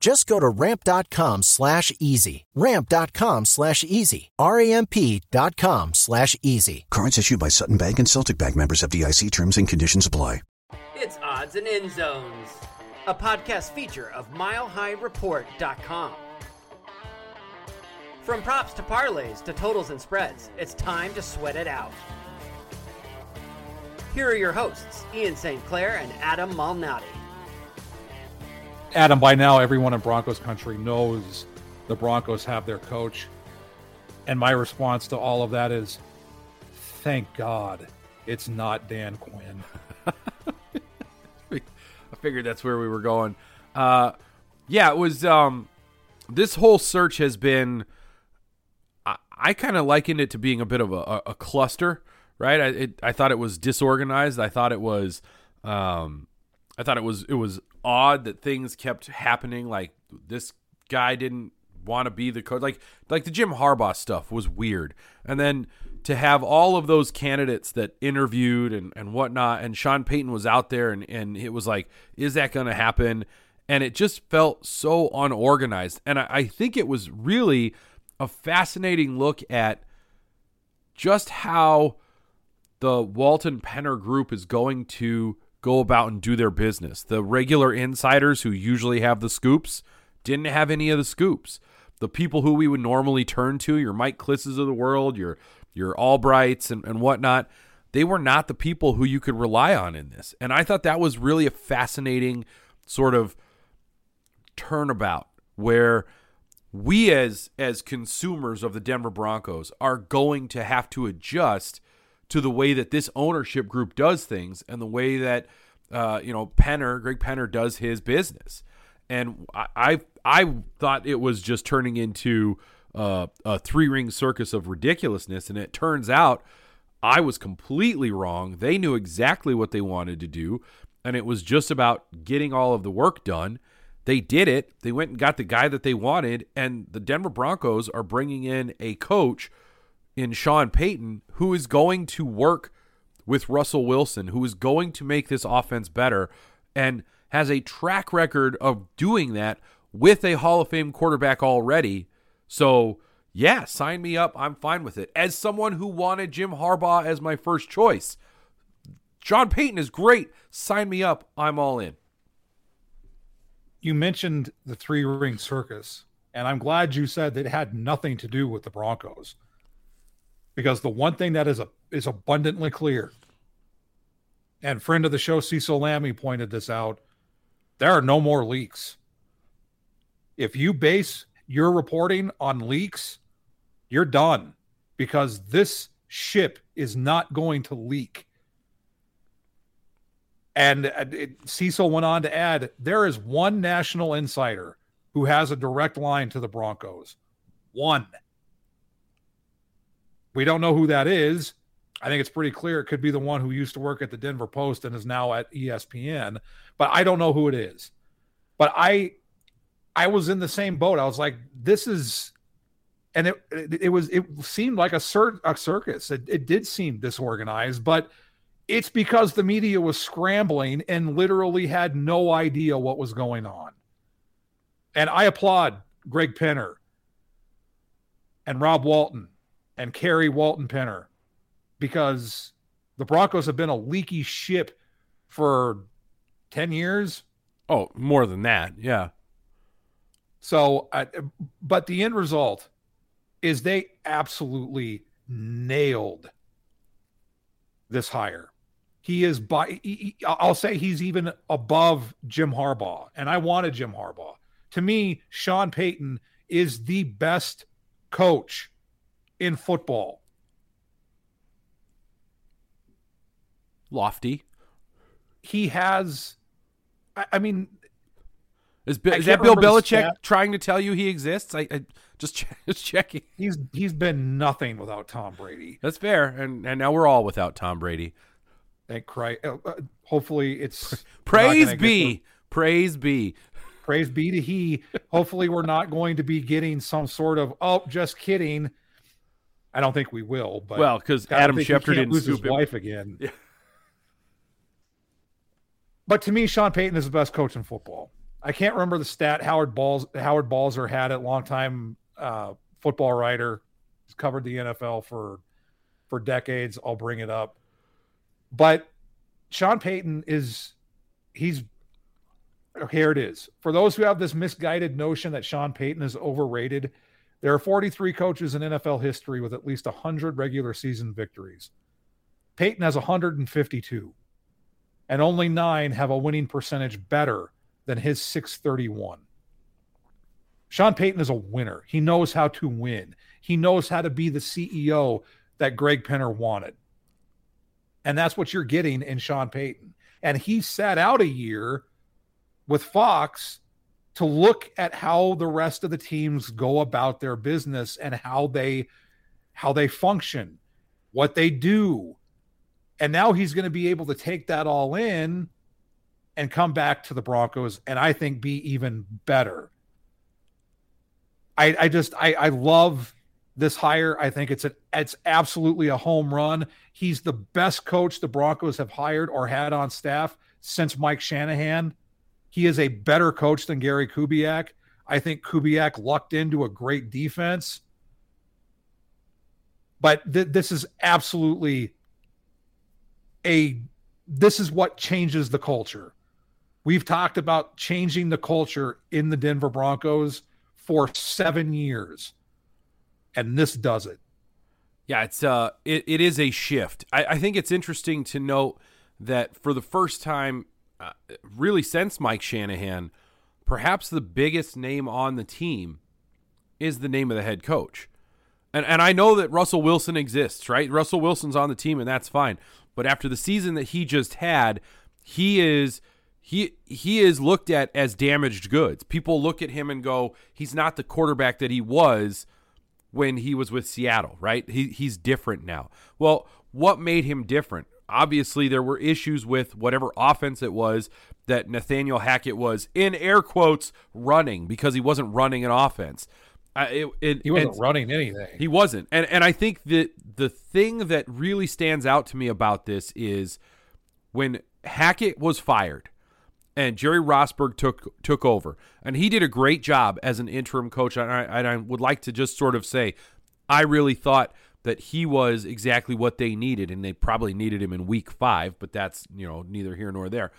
Just go to ramp.com slash easy. Ramp.com slash easy. R-A-M-P dot com slash easy. Cards issued by Sutton Bank and Celtic Bank members FDIC terms and conditions apply. It's Odds and End Zones, a podcast feature of MileHighReport.com. From props to parlays to totals and spreads, it's time to sweat it out. Here are your hosts, Ian St. Clair and Adam Malnati. Adam, by now everyone in Broncos country knows the Broncos have their coach. And my response to all of that is thank God it's not Dan Quinn. I figured that's where we were going. Uh, yeah, it was. Um, this whole search has been. I, I kind of likened it to being a bit of a, a, cluster, right? I, it, I thought it was disorganized. I thought it was. Um, I thought it was it was odd that things kept happening. Like this guy didn't want to be the coach. Like like the Jim Harbaugh stuff was weird, and then to have all of those candidates that interviewed and and whatnot, and Sean Payton was out there, and and it was like, is that going to happen? And it just felt so unorganized, and I, I think it was really a fascinating look at just how the Walton Penner group is going to go about and do their business. The regular insiders who usually have the scoops didn't have any of the scoops. The people who we would normally turn to, your Mike Klisses of the world, your your Albrights and, and whatnot, they were not the people who you could rely on in this. And I thought that was really a fascinating sort of turnabout where we as as consumers of the Denver Broncos are going to have to adjust to the way that this ownership group does things and the way that uh, you know Penner, Greg Penner, does his business. And I I, I thought it was just turning into uh, a three ring circus of ridiculousness, and it turns out I was completely wrong. They knew exactly what they wanted to do, and it was just about getting all of the work done. They did it. They went and got the guy that they wanted, and the Denver Broncos are bringing in a coach in Sean Payton who is going to work with Russell Wilson, who is going to make this offense better and has a track record of doing that with a Hall of Fame quarterback already. So, yeah, sign me up. I'm fine with it. As someone who wanted Jim Harbaugh as my first choice, Sean Payton is great. Sign me up. I'm all in. You mentioned the three ring circus, and I'm glad you said that it had nothing to do with the Broncos because the one thing that is a is abundantly clear, and friend of the show Cecil Lammey pointed this out, there are no more leaks. If you base your reporting on leaks, you're done because this ship is not going to leak. And uh, it, Cecil went on to add there is one national insider who has a direct line to the Broncos. One. We don't know who that is. I think it's pretty clear it could be the one who used to work at the Denver Post and is now at ESPN, but I don't know who it is. But I I was in the same boat. I was like, this is and it it, was it seemed like a, cir- a circus. It, it did seem disorganized, but it's because the media was scrambling and literally had no idea what was going on. And I applaud Greg Penner and Rob Walton and Kerry Walton Penner because the Broncos have been a leaky ship for 10 years. Oh, more than that. Yeah. So, uh, but the end result is they absolutely nailed this hire. He is by, he, I'll say he's even above Jim Harbaugh, and I wanted Jim Harbaugh. To me, Sean Payton is the best coach in football. Lofty. He has, I, I mean, is, is that Bill Belichick trying to tell you he exists? I, I just just checking. he's he's been nothing without Tom Brady. That's fair, and and now we're all without Tom Brady. Thank Christ. Uh, uh, hopefully, it's Praise be, praise be. praise be to He. Hopefully, we're not going to be getting some sort of oh, just kidding. I don't think we will, but Well, because Adam Schefter didn't lose his him. wife again. Yeah. But to me, Sean Payton is the best coach in football. I can't remember the stat Howard Balls Howard Balzer had it, longtime uh, football writer. He's covered the NFL for for decades. I'll bring it up. But Sean Payton is he's here it is. For those who have this misguided notion that Sean Payton is overrated, there are 43 coaches in NFL history with at least 100 regular season victories. Payton has 152, and only nine have a winning percentage better than his 631. Sean Payton is a winner. He knows how to win. He knows how to be the CEO that Greg Penner wanted. And that's what you're getting in Sean Payton. And he sat out a year with Fox to look at how the rest of the teams go about their business and how they how they function, what they do. And now he's going to be able to take that all in and come back to the Broncos and I think be even better. I I just I I love this hire. I think it's a it's absolutely a home run. He's the best coach the Broncos have hired or had on staff since Mike Shanahan. He is a better coach than Gary Kubiak. I think Kubiak lucked into a great defense. But th- this is absolutely a this is what changes the culture. We've talked about changing the culture in the Denver Broncos for 7 years. And this does it. Yeah, it's uh, it, it is a shift. I, I think it's interesting to note that for the first time, uh, really since Mike Shanahan, perhaps the biggest name on the team is the name of the head coach. And and I know that Russell Wilson exists, right? Russell Wilson's on the team, and that's fine. But after the season that he just had, he is he he is looked at as damaged goods. People look at him and go, he's not the quarterback that he was when he was with Seattle, right? He he's different now. Well, what made him different? Obviously, there were issues with whatever offense it was that Nathaniel Hackett was in air quotes running because he wasn't running an offense. Uh, it, it, He wasn't running anything. he wasn't. And and I think that the thing that really stands out to me about this is when Hackett was fired and Jerry Rosburg took took over. And he did a great job as an interim coach. And I, and I would like to just sort of say I really thought that he was exactly what they needed and they probably needed him in week 5, but that's, you know, neither here nor there.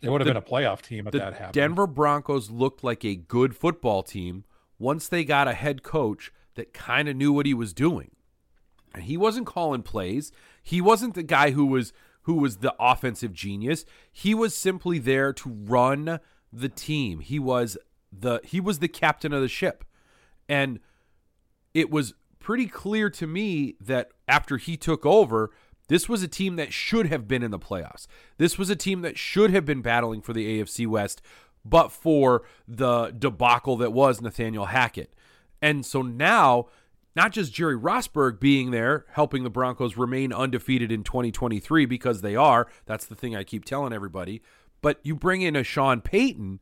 It would have the- been a playoff team if that happened. Denver Broncos looked like a good football team once they got a head coach that kind of knew what he was doing. And he wasn't calling plays. He wasn't the guy who was who was the offensive genius. He was simply there to run the team. He was the he was the captain of the ship. And it was pretty clear to me that after he took over This was a team that should have been in the playoffs. This was a team that should have been battling for the AFC West, but for the debacle that was Nathaniel Hackett. And so now, not just Jerry Rosburg being there, helping the Broncos remain undefeated in 2023 because they are. That's the thing I keep telling everybody. But you bring in a Sean Payton.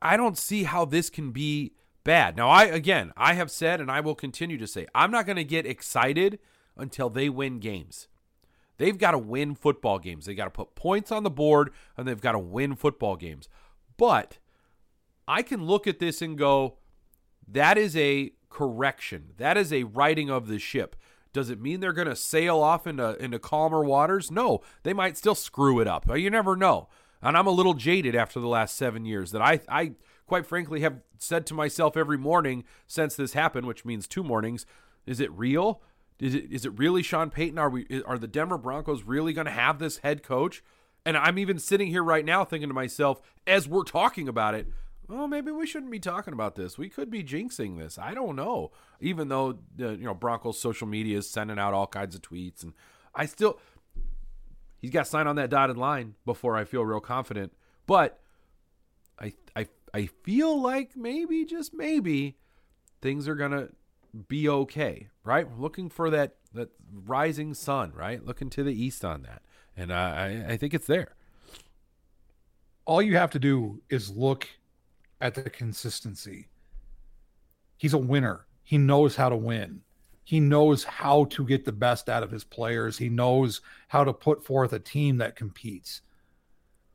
I don't see how this can be bad. Now, I again, I have said and I will continue to say, I'm not going to get excited until they win games. They've got to win football games. They got to put points on the board and they've got to win football games. But I can look at this and go, that is a correction. That is a righting of the ship. Does it mean they're going to sail off into into calmer waters? No, they might still screw it up. You never know. And I'm a little jaded after the last seven years that I I quite frankly have said to myself every morning since this happened, which means two mornings, is it real? Is it is it really Sean Payton? Are we are the Denver Broncos really going to have this head coach? And I'm even sitting here right now thinking to myself as we're talking about it, well, maybe we shouldn't be talking about this. We could be jinxing this. I don't know. Even though you know Broncos social media is sending out all kinds of tweets, and I still he's got to sign on that dotted line before I feel real confident. But I I I feel like maybe just maybe things are gonna be okay, right? Looking for that that rising sun, right? Looking to the east on that, and I I think it's there. All you have to do is look at the consistency. He's a winner. He knows how to win. He knows how to get the best out of his players. He knows how to put forth a team that competes.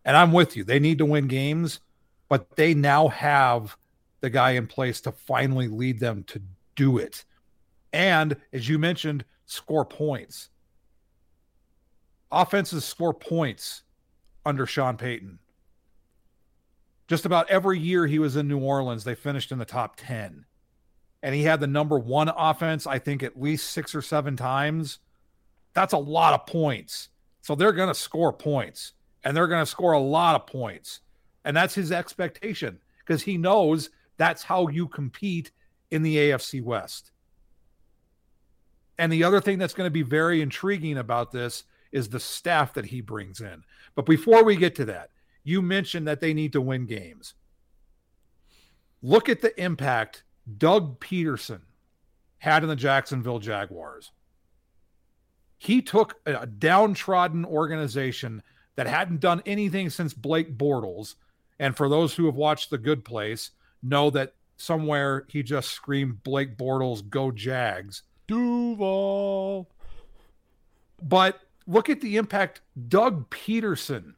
And I'm with you. They need to win games, but they now have the guy in place to finally lead them to do it. And as you mentioned, score points. Offenses score points under Sean Payton. Just about every year he was in New Orleans, they finished in the top 10. And he had the number one offense, I think, at least six or seven times. That's a lot of points. So they're going to score points and they're going to score a lot of points. And that's his expectation because he knows that's how you compete in the AFC West. And the other thing that's going to be very intriguing about this is the staff that he brings in. But before we get to that, you mentioned that they need to win games. Look at the impact Doug Pederson had in the Jacksonville Jaguars. He took a downtrodden organization that hadn't done anything since Blake Bortles. And for those who have watched The Good Place, know that somewhere he just screamed Blake Bortles, go Jags. Duval. But look at the impact Doug Pederson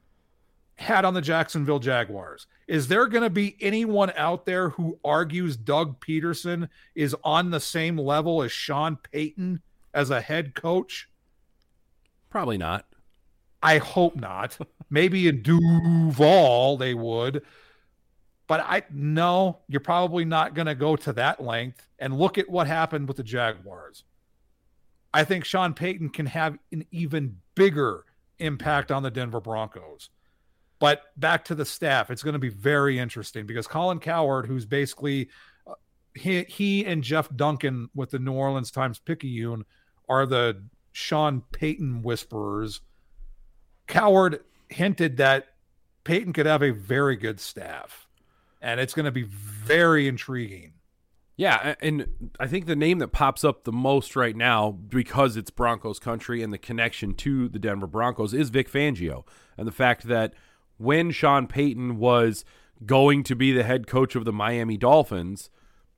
had on the Jacksonville Jaguars. Is there going to be anyone out there who argues Doug Pederson is on the same level as Sean Payton as a head coach? Probably not. I hope not. Maybe in Duval they would. But I no, you're probably not going to go to that length. And look at what happened with the Jaguars. I think Sean Payton can have an even bigger impact on the Denver Broncos. But back to the staff, it's going to be very interesting because Colin Cowherd, who's basically uh, he, he and Jeff Duncan with the New Orleans Times Picayune are the Sean Payton whisperers. Cowherd hinted that Payton could have a very good staff, and it's going to be very intriguing. Yeah, and I think the name that pops up the most right now because it's Broncos country and the connection to the Denver Broncos is Vic Fangio and the fact that – when Sean Payton was going to be the head coach of the Miami Dolphins,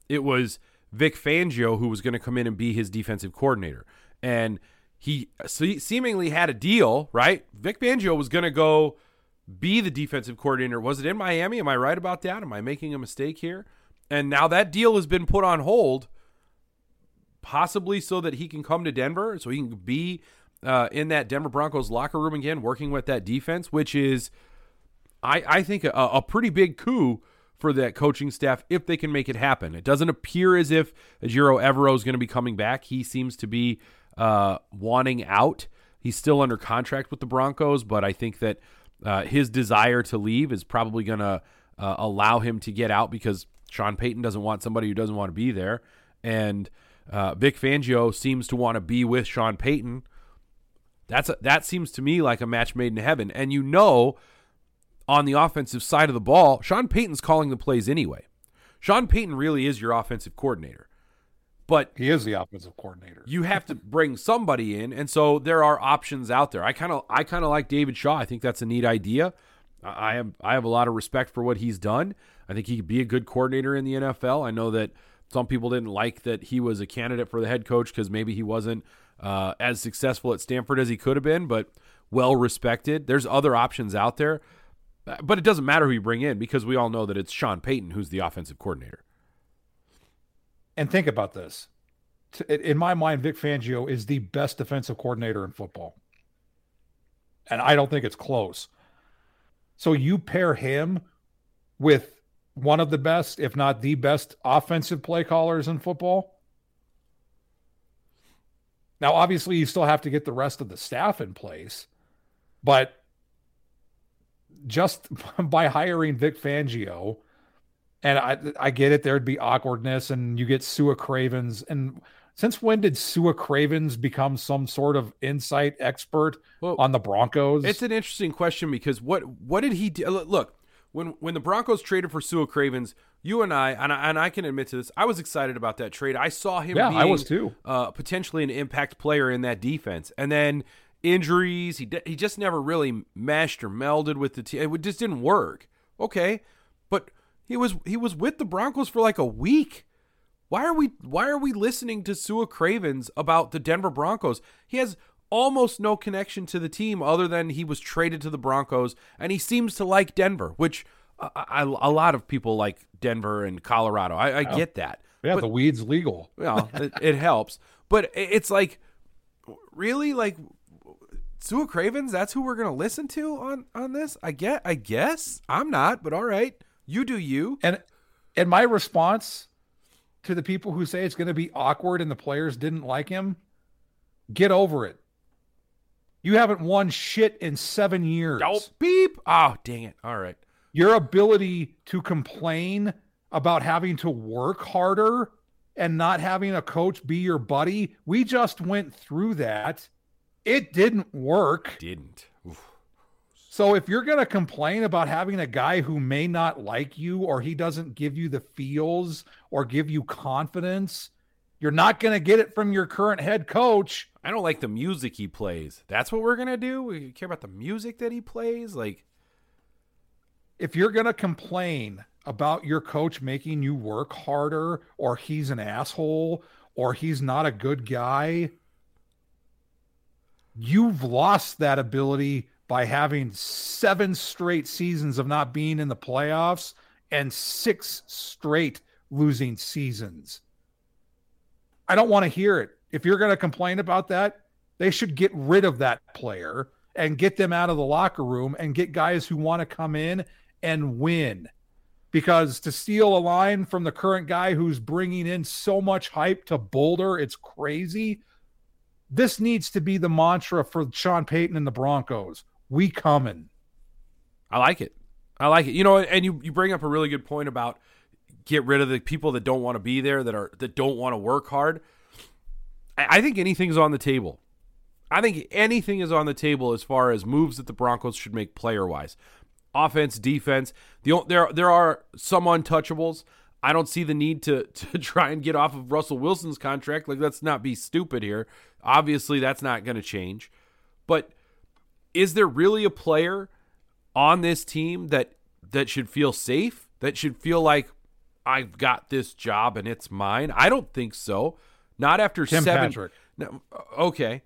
it was Vic Fangio who was going to come in and be his defensive coordinator. And he seemingly had a deal, right? Vic Fangio was going to go be the defensive coordinator. Was it in Miami? Am I right about that? Am I making a mistake here? And now that deal has been put on hold, possibly so that he can come to Denver, so he can be uh, in that Denver Broncos locker room again, working with that defense, which is – I, I think a, a pretty big coup for that coaching staff if they can make it happen. It doesn't appear as if Ejiro Evero is going to be coming back. He seems to be uh, wanting out. He's still under contract with the Broncos, but I think that uh, his desire to leave is probably going to uh, allow him to get out because Sean Payton doesn't want somebody who doesn't want to be there. And Uh, Vic Fangio seems to want to be with Sean Payton. That's a, that seems to me like a match made in heaven. And you know, on the offensive side of the ball, Sean Payton's calling the plays anyway. Sean Payton really is your offensive coordinator. But he is the offensive coordinator. You have to bring somebody in, and so there are options out there. I kind of I kind of like David Shaw. I think that's a neat idea. I have I have a lot of respect for what he's done. I think he could be a good coordinator in the NFL. I know that some people didn't like that he was a candidate for the head coach because maybe he wasn't uh, as successful at Stanford as he could have been, but well respected. There's other options out there, but it doesn't matter who you bring in because we all know that it's Sean Payton who's the offensive coordinator. And think about this. In my mind, Vic Fangio is the best defensive coordinator in football. And I don't think it's close. So you pair him with one of the best, if not the best, offensive play callers in football. Now, obviously, you still have to get the rest of the staff in place, but just by hiring Vic Fangio, and I, I get it, there'd be awkwardness, and you get Sua Cravens. And since when did Sua Cravens become some sort of insight expert well, on the Broncos? It's an interesting question because what what did he do? Look, when when the Broncos traded for Sua Cravens, you and I and I, and I can admit to this, I was excited about that trade. I saw him. Yeah, being, I was too. Uh, potentially an impact player in that defense, and then injuries. He he just never really meshed or melded with the team. It just didn't work. Okay, but he was he was with the Broncos for like a week. Why are we why are we listening to Sua Cravens about the Denver Broncos? He has almost no connection to the team other than he was traded to the Broncos and he seems to like Denver, which uh, I, I, a lot of people like Denver and Colorado. I, I get that. Yeah, but, the weed's legal. Yeah, it, it helps. But it's like, really, like Sua Cravens. That's who we're gonna listen to on on this. I get. I guess I'm not, but all right. You do you. And and my response to the people who say it's going to be awkward and the players didn't like him, get over it. You haven't won shit in seven years. Oh, beep. Oh, dang it. All right. Your ability to complain about having to work harder and not having a coach be your buddy, we just went through that. It didn't work. Didn't. So if you're going to complain about having a guy who may not like you or he doesn't give you the feels or give you confidence, you're not going to get it from your current head coach. I don't like the music he plays. That's what we're going to do? We care about the music that he plays? Like if you're going to complain about your coach making you work harder or he's an asshole or he's not a good guy, you've lost that ability by having seven straight seasons of not being in the playoffs and six straight losing seasons. I don't want to hear it. If you're going to complain about that, they should get rid of that player and get them out of the locker room and get guys who want to come in and win. Because to steal a line from the current guy who's bringing in so much hype to Boulder, it's crazy. This needs to be the mantra for Sean Payton and the Broncos we coming. I like it. I like it. You know, and you you bring up a really good point about get rid of the people that don't want to be there that are that don't want to work hard. I, I think anything's on the table. I think anything is on the table as far as moves that the Broncos should make player wise. Offense, defense. The there there are some untouchables. I don't see the need to to try and get off of Russell Wilson's contract. Like let's not be stupid here. Obviously, that's not going to change. But is there really a player on this team that that should feel safe? That should feel like I've got this job and it's mine? I don't think so. Not after Tim seven. Patrick. No, uh, okay,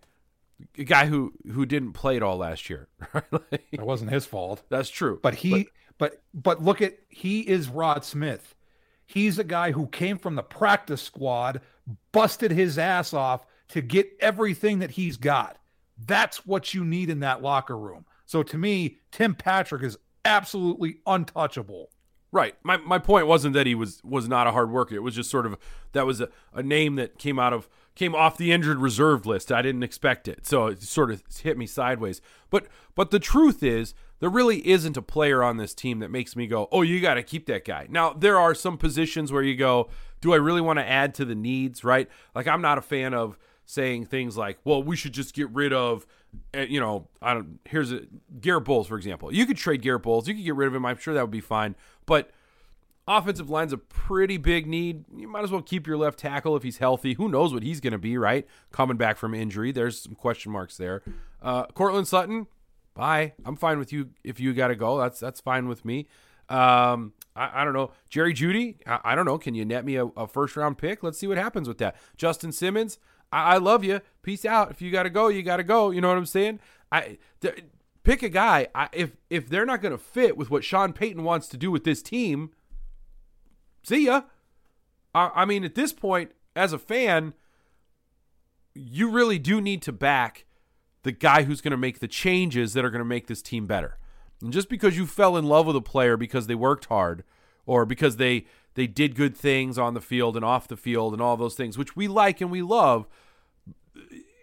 a guy who who didn't play it all last year. like, it wasn't his fault. That's true. But he, but, but but look at he is Rod Smith. He's a guy who came from the practice squad, busted his ass off to get everything that he's got. That's what you need in that locker room. So to me, Tim Patrick is absolutely untouchable. Right. My my point wasn't that he was was not a hard worker. It was just sort of that was a, a name that came out of came off the injured reserve list. I didn't expect it, so it sort of hit me sideways. But but the truth is, there really isn't a player on this team that makes me go, "Oh, you got to keep that guy." Now there are some positions where you go, "Do I really want to add to the needs?" Right? Like I'm not a fan of saying things like, "Well, we should just get rid of." eh, You know, I don't. Here's a Garett Bolles, for example. You could trade Garett Bolles. You could get rid of him. I'm sure that would be fine. But offensive line's a pretty big need. You might as well keep your left tackle if he's healthy. Who knows what he's going to be, right? Coming back from injury. There's some question marks there. Uh, Courtland Sutton, bye. I'm fine with you if you got to go. That's that's fine with me. Um, I, I don't know. Jerry Jeudy, I, I don't know. Can you net me a, a first round pick? Let's see what happens with that. Justin Simmons, I, I love you. Peace out. If you got to go, you got to go. You know what I'm saying? I. th- Pick a guy. I, if if they're not going to fit with what Sean Payton wants to do with this team, see ya. I, I mean, at this point, as a fan, you really do need to back the guy who's going to make the changes that are going to make this team better. And just because you fell in love with a player because they worked hard or because they they did good things on the field and off the field and all those things, which we like and we love,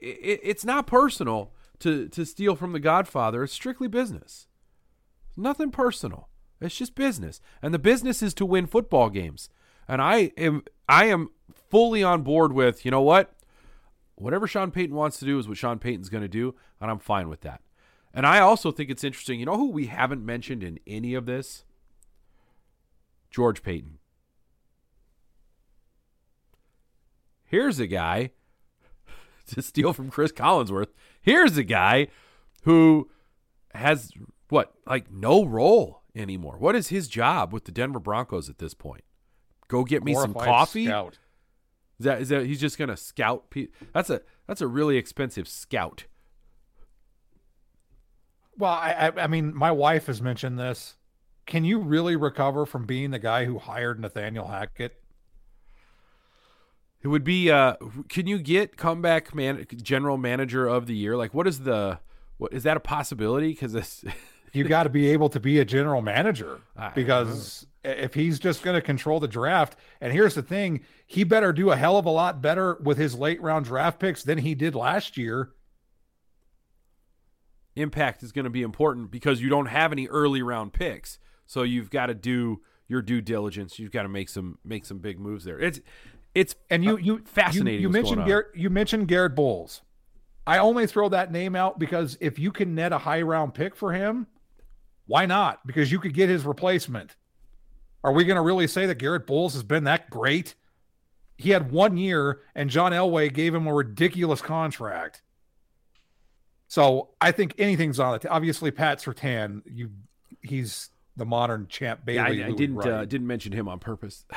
it, it's not personal to to steal from the Godfather. It's strictly business. Nothing personal. It's just business. And the business is to win football games. And I am I am fully on board with, you know what? Whatever Sean Payton wants to do is what Sean Payton's going to do, and I'm fine with that. And I also think it's interesting. You know who we haven't mentioned in any of this? George Paton. Here's a guy to steal from Chris Collinsworth. Here's a guy who has what, like no role anymore. What is his job with the Denver Broncos at this point? Go get me some coffee. scout. Is that is that he's just gonna scout? Pe- that's a that's a really expensive scout. Well, I, I I mean, my wife has mentioned this. Can you really recover from being the guy who hired Nathaniel Hackett? It would be. Uh, can you get comeback man general manager of the year? Like, what is the what is that a possibility? Because this. You got to be able to be a general manager I- because if he's just going to control the draft, and here's the thing, he better do a hell of a lot better with his late round draft picks than he did last year. impact is going to be important because you don't have any early round picks. So you've got to do your due diligence. You've got to make some make some big moves there. It's it's And you you fascinating. You, you mentioned. Garett. You mentioned Garett Bolles. I only throw that name out because if you can net a high round pick for him, why not? Because you could get his replacement. Are we going to really say that Garett Bolles has been that great? He had one year, and John Elway gave him a ridiculous contract. So I think anything's on it. Obviously, Pat Surtain, you, he's the modern champ. Bailey. Yeah, I, I didn't uh, didn't mention him on purpose.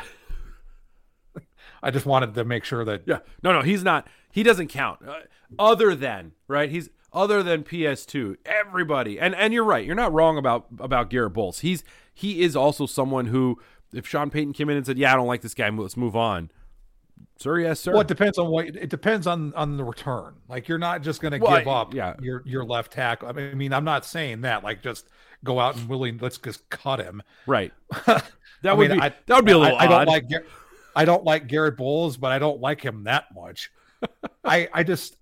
I just wanted to make sure that yeah, no, no, he's not. He doesn't count. Uh, other than right, he's other than PS2. Everybody, and and you're right. You're not wrong about about Garett Bolles. He's he is also someone who, if Sean Payton came in and said, "Yeah, I don't like this guy. Let's move on." Sir, yes, sir. Well, it depends on what it depends on on the return. Like you're not just going to Well, give I- up yeah. your your left tackle. I mean, I mean, I'm not saying that. Like just go out and willing. Let's just cut him. right. That I would mean, be I- that would be a little I, I don't like Gar- I don't like Garett Bolles, but I don't like him that much. I I just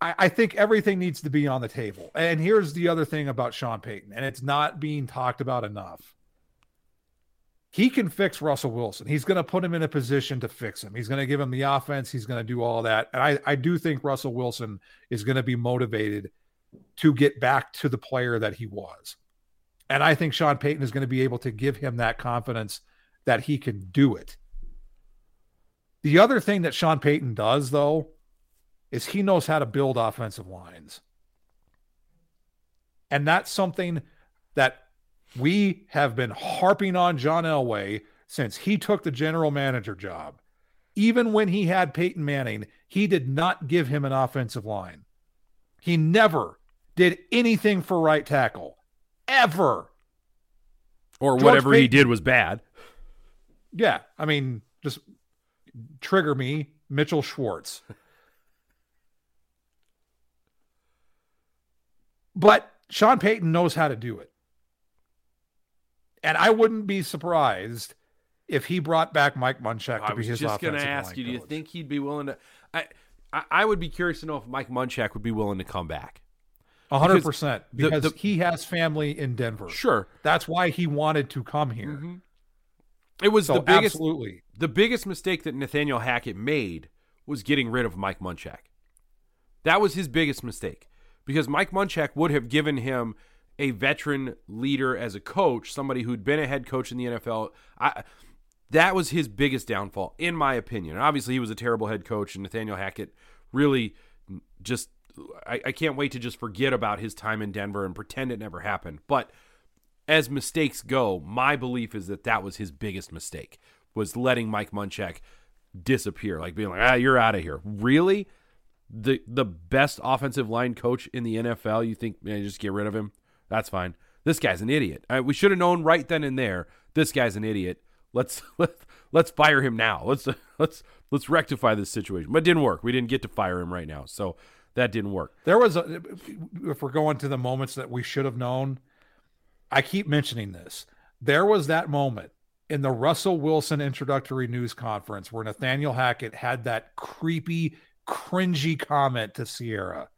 I, I think everything needs to be on the table. And here's the other thing about Sean Payton, and it's not being talked about enough. He can fix Russell Wilson. He's going to put him in a position to fix him. He's going to give him the offense. He's going to do all that. And I, I do think Russell Wilson is going to be motivated to get back to the player that he was. And I think Sean Payton is going to be able to give him that confidence that he can do it. The other thing that Sean Payton does, though, is he knows how to build offensive lines. And that's something that we have been harping on John Elway since he took the general manager job. Even when he had Peyton Manning, he did not give him an offensive line. He never did anything for right tackle, ever. or George whatever he did was bad. Yeah, I mean, just trigger me, Mitchell Schwartz. but Sean Payton knows how to do it. And I wouldn't be surprised if he brought back Mike Munchak to I be his offensive I was just going to ask you, do you think he'd be willing to? I, I, I would be curious to know if Mike Munchak would be willing to come back. A hundred percent, the- because the- he has family in Denver. Sure, That's why he wanted to come here. Mm-hmm. it was So the biggest absolutely. The biggest mistake that Nathaniel Hackett made was getting rid of Mike Munchak. That was his biggest mistake because Mike Munchak would have given him a veteran leader as a coach, somebody who'd been a head coach in the NFL. I, that was his biggest downfall, in my opinion. And obviously, he was a terrible head coach, and Nathaniel Hackett really just. I, I can't wait to just forget about his time in Denver and pretend it never happened. But as mistakes go, my belief is that that was his biggest mistake was letting Mike Munchak disappear, like being like, ah, you're out of here. Really? The the best offensive line coach in the NFL, you think, man, just get rid of him? That's fine. This guy's an idiot. We should have known right then and there. This guy's an idiot. Let's let, let's fire him now. Let's let's let's rectify this situation. But it didn't work. We didn't get to fire him right now, so that didn't work. There was a if we're going to the moments that we should have known, I keep mentioning this. There was that moment in the Russell Wilson introductory news conference where Nathaniel Hackett had that creepy, cringy comment to Ciara.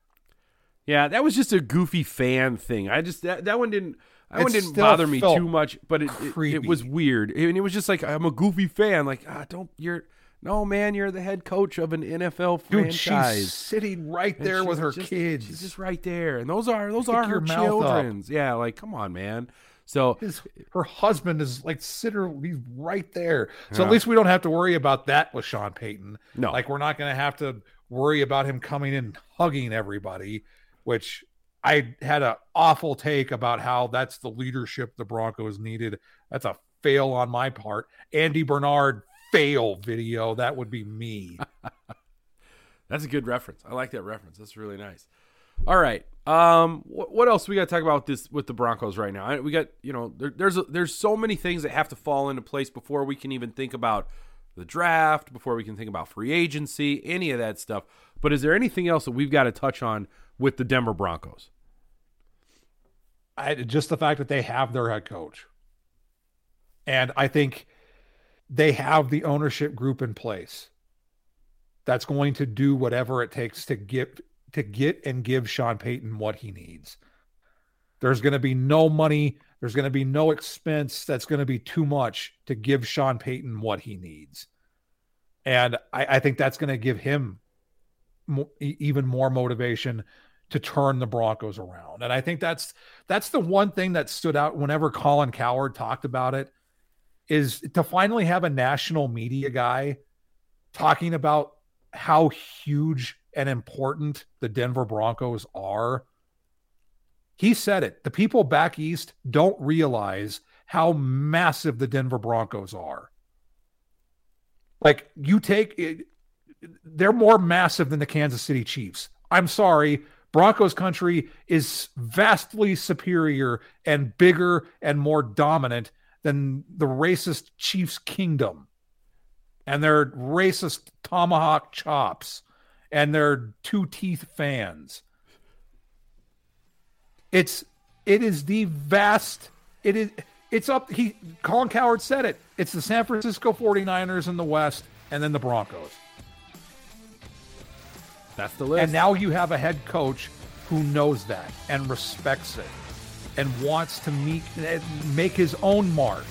Yeah, that was just a goofy fan thing. I just that, that one didn't that It one didn't bother me too much, but it, it, it was weird. And it was just like I'm a goofy fan. Like, ah, don't you're no man, you're the head coach of an NFL Dude, franchise. she's sitting right there with her just- kids. She's just right there, and those are those Pick are her children's. Yeah, like come on, man. So His, her husband is like sitter. He's right there. So Yeah. at least we don't have to worry about that with Sean Payton. No. like we're not going to have to worry about him coming in and hugging everybody. Which I had an awful take about how that's the leadership the Broncos needed. That's a fail on my part. Andy Bernard fail video. That would be me. That's a good reference. I like that reference. That's really nice. All right. Um, what, what else we got to talk about this with the Broncos right now? We got you know there, there's a, there's so many things that have to fall into place before we can even think about the draft, before we can think about free agency, any of that stuff. But is there anything else that we've got to touch on with the Denver Broncos? I, just the fact that they have their head coach. And I think they have the ownership group in place that's going to do whatever it takes to get to get and give Sean Payton what he needs. There's going to be no money, there's going to be no expense that's going to be too much to give Sean Payton what he needs. And I, I think that's going to give him mo- even more motivation to turn the Broncos around. And I think that's that's the one thing that stood out whenever Colin Cowherd talked about it is to finally have a national media guy talking about how huge and important the Denver Broncos are. He said it. The people back east don't realize how massive the Denver Broncos are. Like you take it, they're more massive than the Kansas City Chiefs. I'm sorry. Broncos country is vastly superior and bigger and more dominant than the racist Chiefs kingdom and their racist tomahawk chops and they're two teeth fans. It's it is the vast it is it's up he Colin Cowherd said it. It's the San Francisco 49ers in the West and then the Broncos. That's the list. And now you have a head coach who knows that and respects it and wants to meet make his own mark